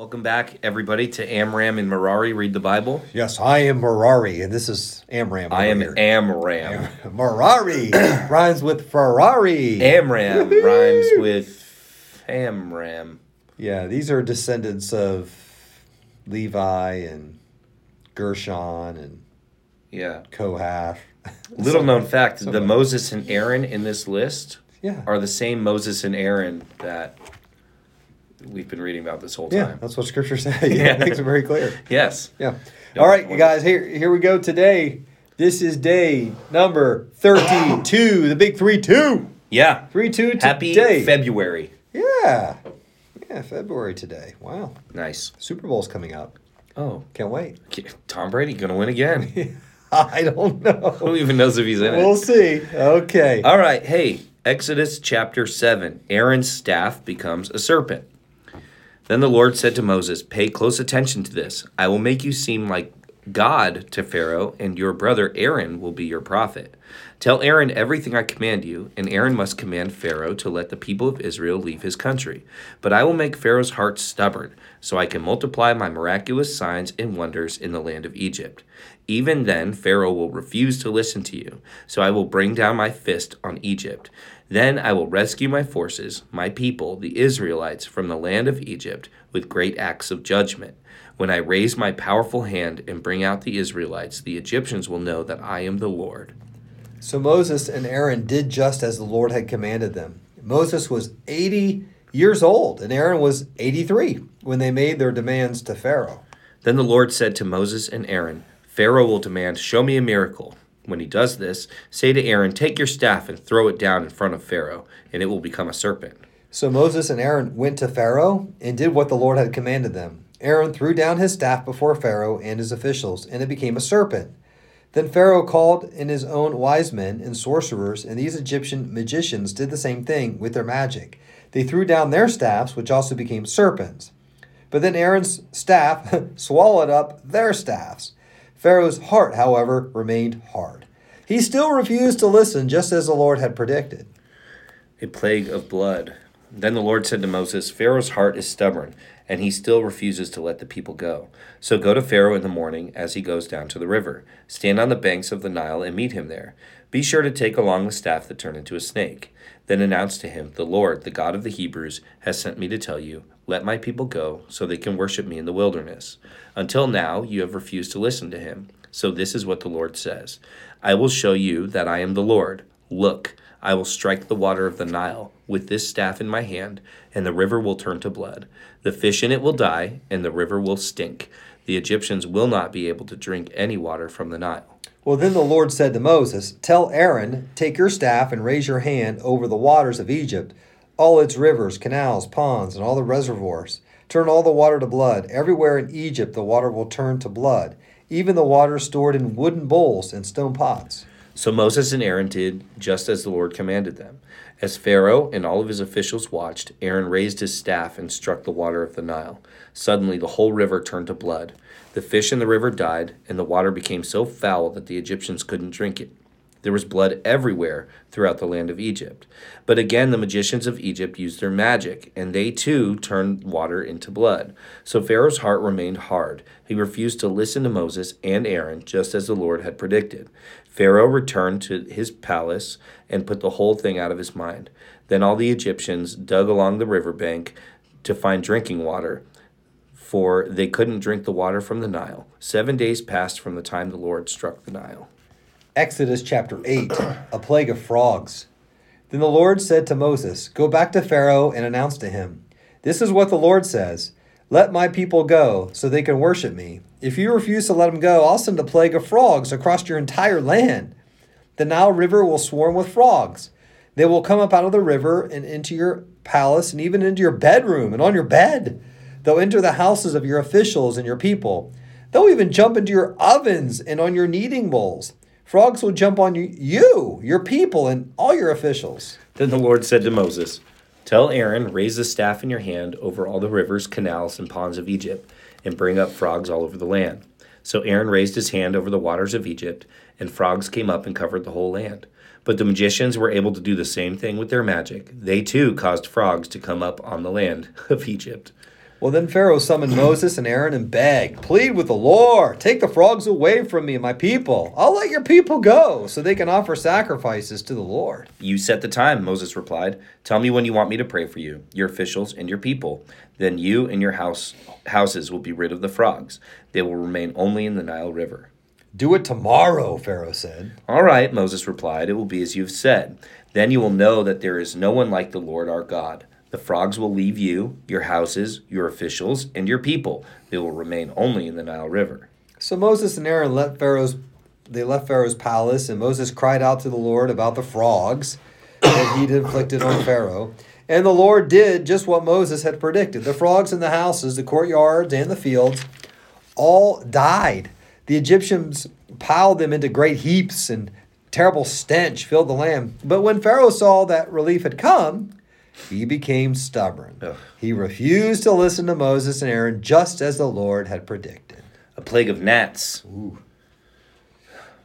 Welcome back, everybody, to Amram and Merari Read the Bible. Yes, I am Merari, and this is Amram. I am here. Amram. Merari rhymes with Ferrari. Amram rhymes with Amram. yeah, these are descendants of Levi and Gershon and Yeah. Kohath. Little known fact the. Moses and Aaron in this list Yeah. are the same Moses and Aaron that we've been reading about this whole time. Yeah, that's what scripture says. Yeah, Yeah. it makes it very clear. Yes. Yeah. No, All right, you guys, here here we go today. This is day number 32, the big 3 2. Yeah. 3 2 Happy today. February. yeah. Yeah, February today. Wow. Nice. Super Bowl's coming up. Oh, Can't wait. Tom Brady gonna win again. I don't know. Who even knows if he's in it? We'll see. Okay. All right. Hey, Exodus chapter 7. Aaron's staff becomes a serpent. Then the Lord said to Moses, Pay close attention to this. I will make you seem like God to Pharaoh, and your brother Aaron will be your prophet. Tell Aaron everything I command you, and Aaron must command Pharaoh to let the people of Israel leave his country. But I will make Pharaoh's heart stubborn, so I can multiply my miraculous signs and wonders in the land of Egypt. Even then, Pharaoh will refuse to listen to you, so I will bring down my fist on Egypt. Then I will rescue my forces, my people, the Israelites, from the land of Egypt with great acts of judgment. When I raise my powerful hand and bring out the Israelites, the Egyptians will know that I am the Lord. So Moses and Aaron did just as the Lord had commanded them. Moses was 80 years old, and Aaron was 83 when they made their demands to Pharaoh. Then the Lord said to Moses and Aaron, Pharaoh will demand, Show me a miracle. When he does this, say to Aaron, Take your staff and throw it down in front of Pharaoh, and it will become a serpent. So Moses and Aaron went to Pharaoh and did what the Lord had commanded them. Aaron threw down his staff before Pharaoh and his officials, and it became a serpent. Then Pharaoh called in his own wise men and sorcerers, and these Egyptian magicians did the same thing with their magic. They threw down their staffs, which also became serpents. But then Aaron's staff swallowed up their staffs. Pharaoh's heart, however, remained hard. He still refused to listen, just as the Lord had predicted. a plague of blood. Then the Lord said to Moses, Pharaoh's heart is stubborn, and he still refuses to let the people go. So go to Pharaoh in the morning as he goes down to the river. Stand on the banks of the Nile and meet him there. Be sure to take along the staff that turned into a snake. Then announce to him, The Lord, the God of the Hebrews, has sent me to tell you, Let my people go, so they can worship me in the wilderness. Until now, you have refused to listen to him. So this is what the Lord says I will show you that I am the Lord. Look, I will strike the water of the Nile with this staff in my hand, and the river will turn to blood. The fish in it will die, and the river will stink. The Egyptians will not be able to drink any water from the Nile. Well, then the Lord said to Moses, Tell Aaron, take your staff and raise your hand over the waters of Egypt, all its rivers, canals, ponds, and all the reservoirs. Turn all the water to blood. Everywhere in Egypt the water will turn to blood, even the water stored in wooden bowls and stone pots. So Moses and Aaron did just as the Lord commanded them. As Pharaoh and all of his officials watched, Aaron raised his staff and struck the water of the Nile. Suddenly the whole river turned to blood. The fish in the river died, and the water became so foul that the Egyptians couldn't drink it. There was blood everywhere throughout the land of Egypt. But again, the magicians of Egypt used their magic, and they too turned water into blood. So Pharaoh's heart remained hard. He refused to listen to Moses and Aaron, just as the Lord had predicted. Pharaoh returned to his palace and put the whole thing out of his mind. Then all the Egyptians dug along the river bank to find drinking water, for they couldn't drink the water from the Nile. Seven days passed from the time the Lord struck the Nile. Exodus chapter 8 A plague of frogs. Then the Lord said to Moses, Go back to Pharaoh and announce to him, This is what the Lord says Let my people go, so they can worship me. If you refuse to let them go, I'll send a plague of frogs across your entire land. The Nile River will swarm with frogs. They will come up out of the river and into your palace and even into your bedroom and on your bed. They'll enter the houses of your officials and your people. They'll even jump into your ovens and on your kneading bowls. Frogs will jump on you, your people, and all your officials. Then the Lord said to Moses, Tell Aaron, raise the staff in your hand over all the rivers, canals, and ponds of Egypt, and bring up frogs all over the land. So Aaron raised his hand over the waters of Egypt, and frogs came up and covered the whole land. But the magicians were able to do the same thing with their magic. They too caused frogs to come up on the land of Egypt. Well, then Pharaoh summoned Moses and Aaron and begged, Plead with the Lord, take the frogs away from me and my people. I'll let your people go so they can offer sacrifices to the Lord. You set the time, Moses replied. Tell me when you want me to pray for you, your officials, and your people. Then you and your house houses will be rid of the frogs. They will remain only in the Nile River. Do it tomorrow, Pharaoh said. All right, Moses replied. It will be as you have said. Then you will know that there is no one like the Lord our God. The frogs will leave you, your houses, your officials, and your people. They will remain only in the Nile River. So Moses and Aaron left Pharaoh's they left Pharaoh's palace, and Moses cried out to the Lord about the frogs that he'd inflicted on Pharaoh. And the Lord did just what Moses had predicted. The frogs in the houses, the courtyards, and the fields all died. The Egyptians piled them into great heaps, and terrible stench filled the land. But when Pharaoh saw that relief had come, he became stubborn. Ugh. He refused to listen to Moses and Aaron just as the Lord had predicted. A plague of gnats. Ooh.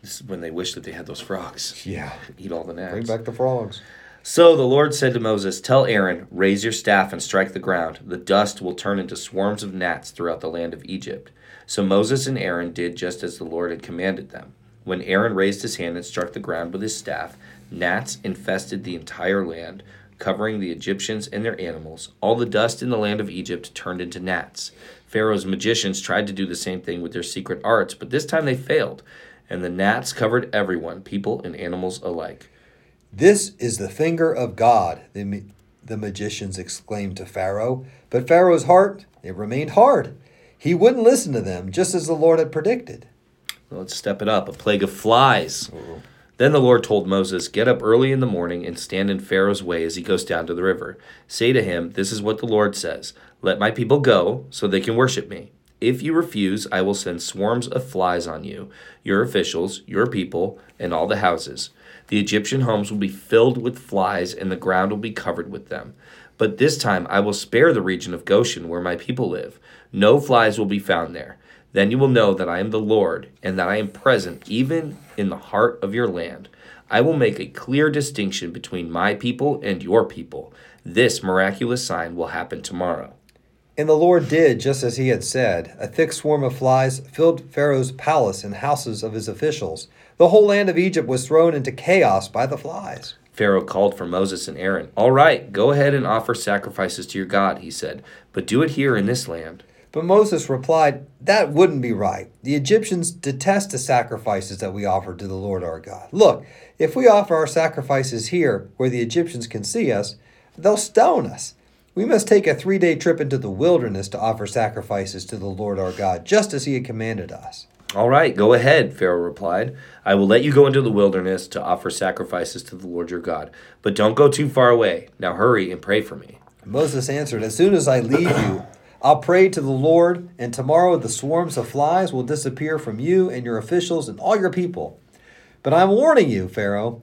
This is when they wish that they had those frogs. Yeah. Eat all the gnats. Bring back the frogs. So the Lord said to Moses, Tell Aaron, raise your staff and strike the ground. The dust will turn into swarms of gnats throughout the land of Egypt. So Moses and Aaron did just as the Lord had commanded them. When Aaron raised his hand and struck the ground with his staff, gnats infested the entire land, covering the Egyptians and their animals. All the dust in the land of Egypt turned into gnats. Pharaoh's magicians tried to do the same thing with their secret arts, but this time they failed, and the gnats covered everyone, people and animals alike. This is the finger of God, the, ma- the magicians exclaimed to Pharaoh. But Pharaoh's heart, it remained hard. He wouldn't listen to them, just as the Lord had predicted. Let's step it up. A plague of flies. Then the Lord told Moses, Get up early in the morning and stand in Pharaoh's way as he goes down to the river. Say to him, This is what the Lord says Let my people go, so they can worship me. If you refuse, I will send swarms of flies on you, your officials, your people, and all the houses. The Egyptian homes will be filled with flies, and the ground will be covered with them. But this time I will spare the region of Goshen where my people live. No flies will be found there. Then you will know that I am the Lord, and that I am present even in the heart of your land. I will make a clear distinction between my people and your people. This miraculous sign will happen tomorrow. And the Lord did just as he had said. A thick swarm of flies filled Pharaoh's palace and houses of his officials. The whole land of Egypt was thrown into chaos by the flies. Pharaoh called for Moses and Aaron. All right, go ahead and offer sacrifices to your God, he said, but do it here in this land. But Moses replied, That wouldn't be right. The Egyptians detest the sacrifices that we offer to the Lord our God. Look, if we offer our sacrifices here, where the Egyptians can see us, they'll stone us. We must take a three day trip into the wilderness to offer sacrifices to the Lord our God, just as he had commanded us. All right, go ahead, Pharaoh replied. I will let you go into the wilderness to offer sacrifices to the Lord your God, but don't go too far away. Now hurry and pray for me. Moses answered, As soon as I leave you, I'll pray to the Lord, and tomorrow the swarms of flies will disappear from you and your officials and all your people. But I'm warning you, Pharaoh,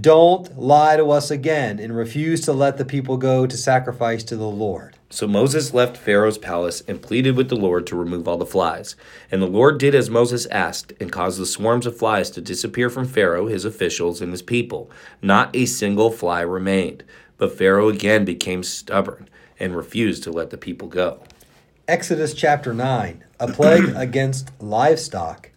don't lie to us again and refuse to let the people go to sacrifice to the Lord. So Moses left Pharaoh's palace and pleaded with the Lord to remove all the flies. And the Lord did as Moses asked and caused the swarms of flies to disappear from Pharaoh, his officials, and his people. Not a single fly remained. But Pharaoh again became stubborn and refused to let the people go. Exodus chapter 9 A plague against livestock.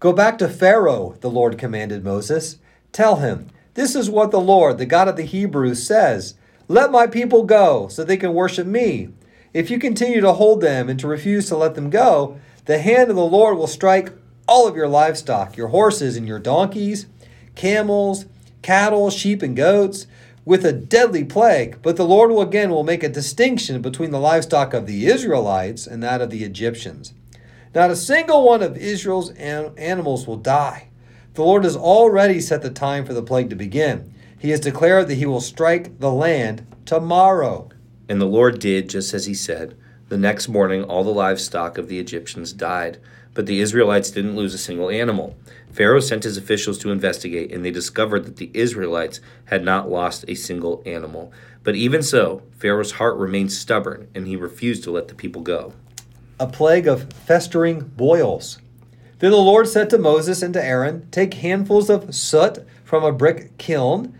Go back to Pharaoh, the Lord commanded Moses. Tell him, This is what the Lord, the God of the Hebrews, says Let my people go, so they can worship me. If you continue to hold them and to refuse to let them go, the hand of the Lord will strike all of your livestock, your horses and your donkeys, camels, cattle, sheep, and goats with a deadly plague. But the Lord will again will make a distinction between the livestock of the Israelites and that of the Egyptians. Not a single one of Israel's animals will die. The Lord has already set the time for the plague to begin. He has declared that he will strike the land tomorrow. And the Lord did just as he said. The next morning, all the livestock of the Egyptians died, but the Israelites didn't lose a single animal. Pharaoh sent his officials to investigate, and they discovered that the Israelites had not lost a single animal. But even so, Pharaoh's heart remained stubborn, and he refused to let the people go. A plague of festering boils. Then the Lord said to Moses and to Aaron, Take handfuls of soot from a brick kiln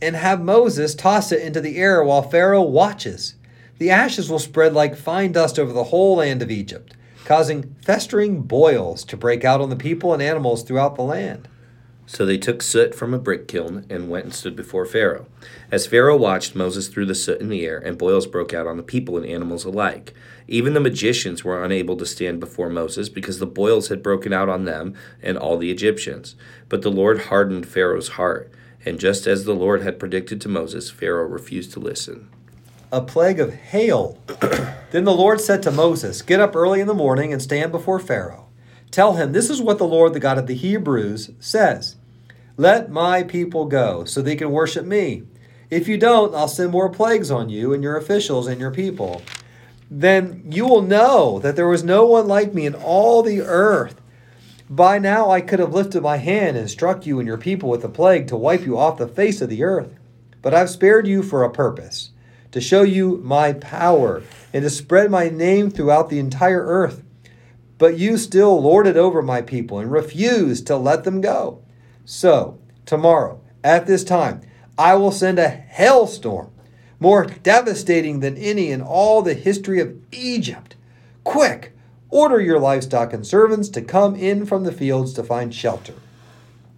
and have Moses toss it into the air while Pharaoh watches. the ashes will spread like fine dust over the whole land of Egypt, causing festering boils to break out on the people and animals throughout the land. So they took soot from a brick kiln and went and stood before Pharaoh. As Pharaoh watched, Moses threw the soot in the air, and boils broke out on the people and animals alike. Even the magicians were unable to stand before Moses because the boils had broken out on them and all the Egyptians. But the Lord hardened Pharaoh's heart, and just as the Lord had predicted to Moses, Pharaoh refused to listen. A plague of hail. then the Lord said to Moses, Get up early in the morning and stand before Pharaoh. Tell him, This is what the Lord, the God of the Hebrews, says Let my people go, so they can worship me. If you don't, I'll send more plagues on you and your officials and your people. Then you will know that there was no one like me in all the earth. By now I could have lifted my hand and struck you and your people with a plague to wipe you off the face of the earth. But I've spared you for a purpose to show you my power and to spread my name throughout the entire earth. But you still lord it over my people and refuse to let them go. So, tomorrow, at this time, I will send a hailstorm more devastating than any in all the history of Egypt. Quick, order your livestock and servants to come in from the fields to find shelter.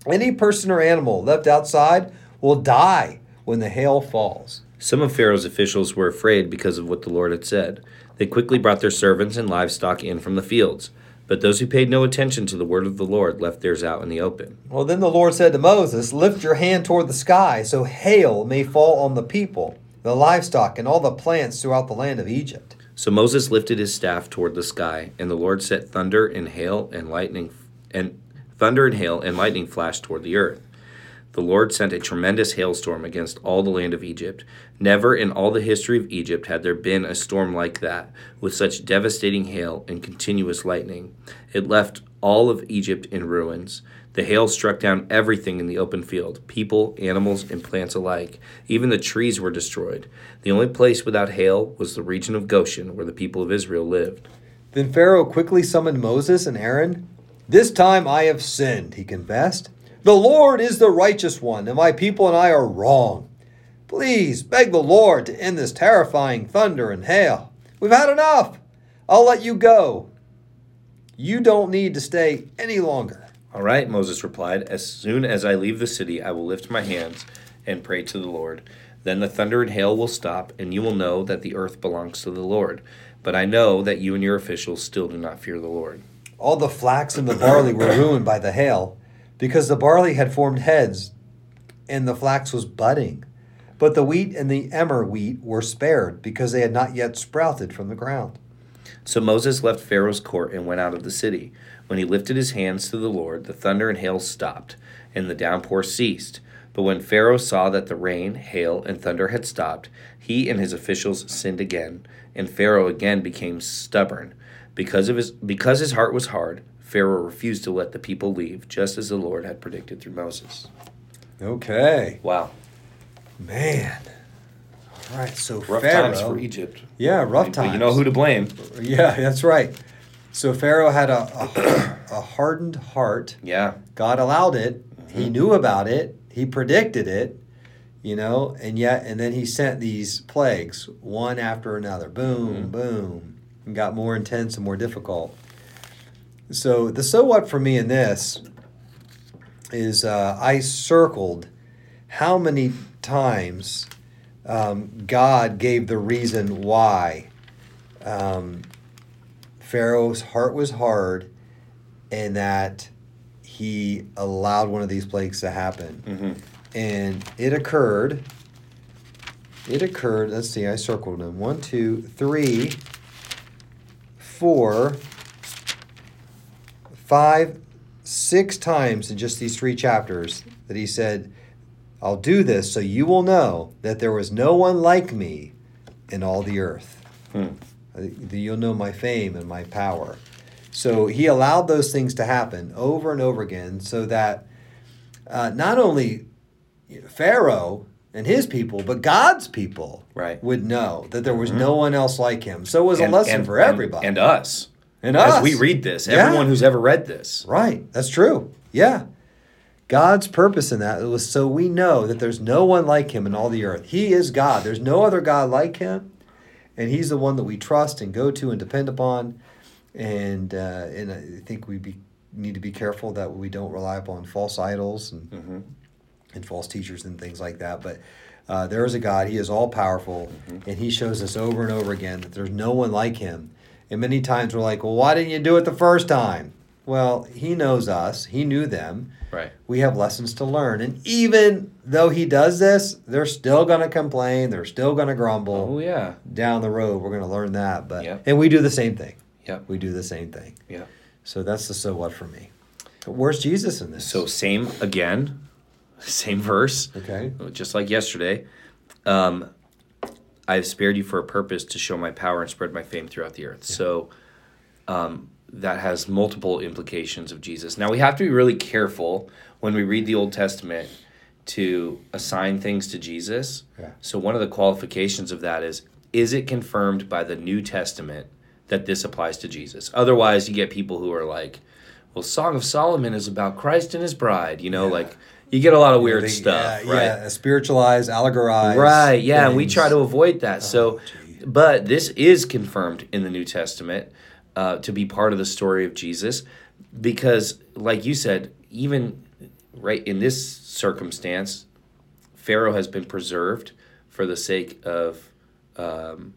Any person or animal left outside will die when the hail falls. Some of Pharaoh's officials were afraid because of what the Lord had said. They quickly brought their servants and livestock in from the fields. But those who paid no attention to the word of the Lord left theirs out in the open. Well, then the Lord said to Moses, Lift your hand toward the sky, so hail may fall on the people, the livestock, and all the plants throughout the land of Egypt. So Moses lifted his staff toward the sky, and the Lord set thunder and hail and lightning and thunder and hail and lightning flashed toward the earth. The Lord sent a tremendous hailstorm against all the land of Egypt. Never in all the history of Egypt had there been a storm like that, with such devastating hail and continuous lightning. It left all of Egypt in ruins. The hail struck down everything in the open field people, animals, and plants alike. Even the trees were destroyed. The only place without hail was the region of Goshen, where the people of Israel lived. Then Pharaoh quickly summoned Moses and Aaron. This time I have sinned, he confessed. The Lord is the righteous one, and my people and I are wrong. Please beg the Lord to end this terrifying thunder and hail. We've had enough. I'll let you go. You don't need to stay any longer. All right, Moses replied. As soon as I leave the city, I will lift my hands and pray to the Lord. Then the thunder and hail will stop, and you will know that the earth belongs to the Lord. But I know that you and your officials still do not fear the Lord. All the flax and the barley were ruined by the hail because the barley had formed heads and the flax was budding. But the wheat and the emmer wheat were spared because they had not yet sprouted from the ground. So Moses left Pharaoh's court and went out of the city. When he lifted his hands to the Lord, the thunder and hail stopped, and the downpour ceased. But when Pharaoh saw that the rain, hail, and thunder had stopped, he and his officials sinned again, and Pharaoh again became stubborn. Because of his because his heart was hard, Pharaoh refused to let the people leave, just as the Lord had predicted through Moses. Okay. Wow. Man. All right. So Rough Pharaoh. times for Egypt. Yeah, rough But times. you know who to blame. Yeah, that's right. So Pharaoh had a, a, a hardened heart. Yeah. God allowed it. He mm-hmm. knew about it. He predicted it. You know, and yet, and then he sent these plagues one after another. Boom, mm-hmm. boom, and got more intense and more difficult. So the so what for me in this is uh, I circled how many times um, God gave the reason why um, Pharaoh's heart was hard and that he allowed one of these plagues to happen. Mm-hmm. And it occurred. It occurred, let's see, I circled them. One, two, three, four, five, six times in just these three chapters that he said, I'll do this so you will know that there was no one like me in all the earth. Hmm. You'll know my fame and my power. So he allowed those things to happen over and over again so that uh, not only Pharaoh and his people, but God's people Right. would know that there was no one else like him. So it was a lesson and- for and- everybody. And, us. And As us. we read this, Yeah. everyone who's ever read this. Right. That's true. Yeah. God's purpose in that was so we know that there's no one like him in all the earth. He is God. There's no other God like him. and He's the one that we trust and go to and depend upon. And uh, and I think we be, need to be careful that we don't rely upon false idols and Mm-hmm. and false teachers and things like that. But uh, there is a God. He is all powerful, Mm-hmm. and He shows us over and over again that there's no one like Him. And many times we're like, well, why didn't you do it the first time? Well, He knows us. He knew them. Right. We have lessons to learn. And even though He does this, they're still going to complain. They're still going to grumble. Oh yeah. Down the road, we're going to learn that. But Yep. and we do the same thing. Yeah. We do the same thing. Yeah. So that's the so what for me. But where's Jesus in this? So same again, same verse, okay. just like yesterday. Um, I have spared you for a purpose to show my power and spread my fame throughout the earth. So um, that has multiple implications of Jesus. Now we have to be really careful when we read the Old Testament to assign things to Jesus. Yeah. So one of the qualifications of that is is it confirmed by the New Testament that this applies to Jesus? Otherwise, you get people who are like, well, Song of Solomon is about Christ and his bride, you know, Yeah. like you get a lot of weird They- stuff, yeah, right? Yeah, spiritualized, allegorized. Right, yeah, and we try to avoid that. so, Oh, gee. but this is confirmed in the New Testament uh, to be part of the story of Jesus, because, like you said, even right in this circumstance, Pharaoh has been preserved for the sake of, um,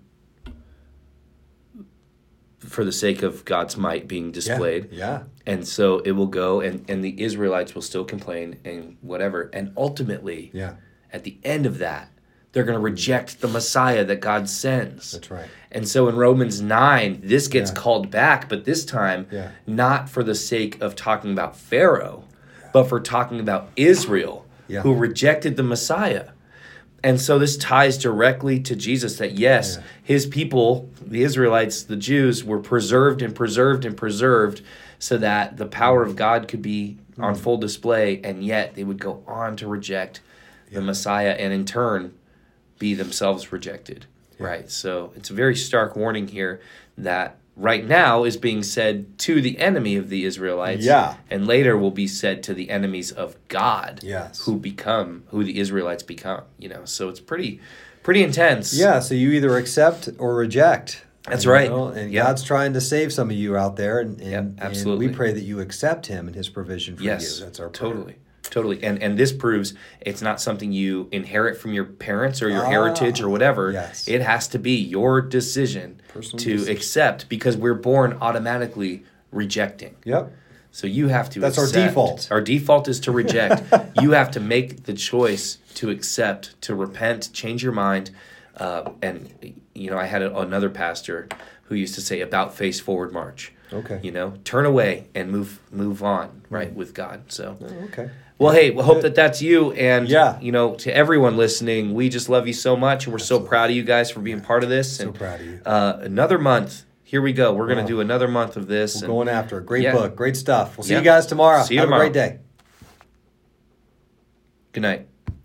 for the sake of God's might being Yeah, displayed Yeah. and so it will go and, and the israelites will still complain and whatever and ultimately Yeah. at the end of that they're going to reject the messiah that god sends That's right. and so in romans 9 this gets Yeah. called back but this time Yeah. not for the sake of talking about pharaoh but for talking about israel Yeah. who rejected the messiah and so this ties directly to Jesus that yes, Yeah. his people, the Israelites, the Jews, were preserved and preserved and preserved so that the power of God could be on Mm. full display, and yet they would go on to reject the Messiah and in turn be themselves rejected. Right. So it's a very stark warning here that right now is being said to the enemy of the Israelites. Yeah. And later will be said to the enemies of God Yes. who become who the Israelites become. You know, so it's pretty pretty intense. Yeah. So you either accept or reject. That's you right. know, And Yeah. God's trying to save some of you out there, and, and, Yep, and absolutely. we pray that you accept Him and His provision for Yes. you. That's our prayer. totally. Totally. And and this proves it's not something you inherit from your parents or your Ah, heritage or whatever. yes. It has to be your decision Personal to decision. accept because we're born automatically rejecting. Yep. So you have to That's our default. Our default is to reject. you have to make the choice to accept, to repent, change your mind. Uh, and you know, I had a, another pastor who used to say about face forward march. Okay. You know, turn away and move move on, right, with God. So Oh, okay. well, hey, we hope that that's you. And, Yeah. you know, to everyone listening, we just love you so much. And we're so proud of you guys for being part of this. So and, proud of you. Uh, another month. Here we go. We're going Wow. to do another month of this. We're and going after it. Great Yeah. book. Great stuff. We'll see Yeah. you guys tomorrow. See you Have tomorrow. a great day. good night.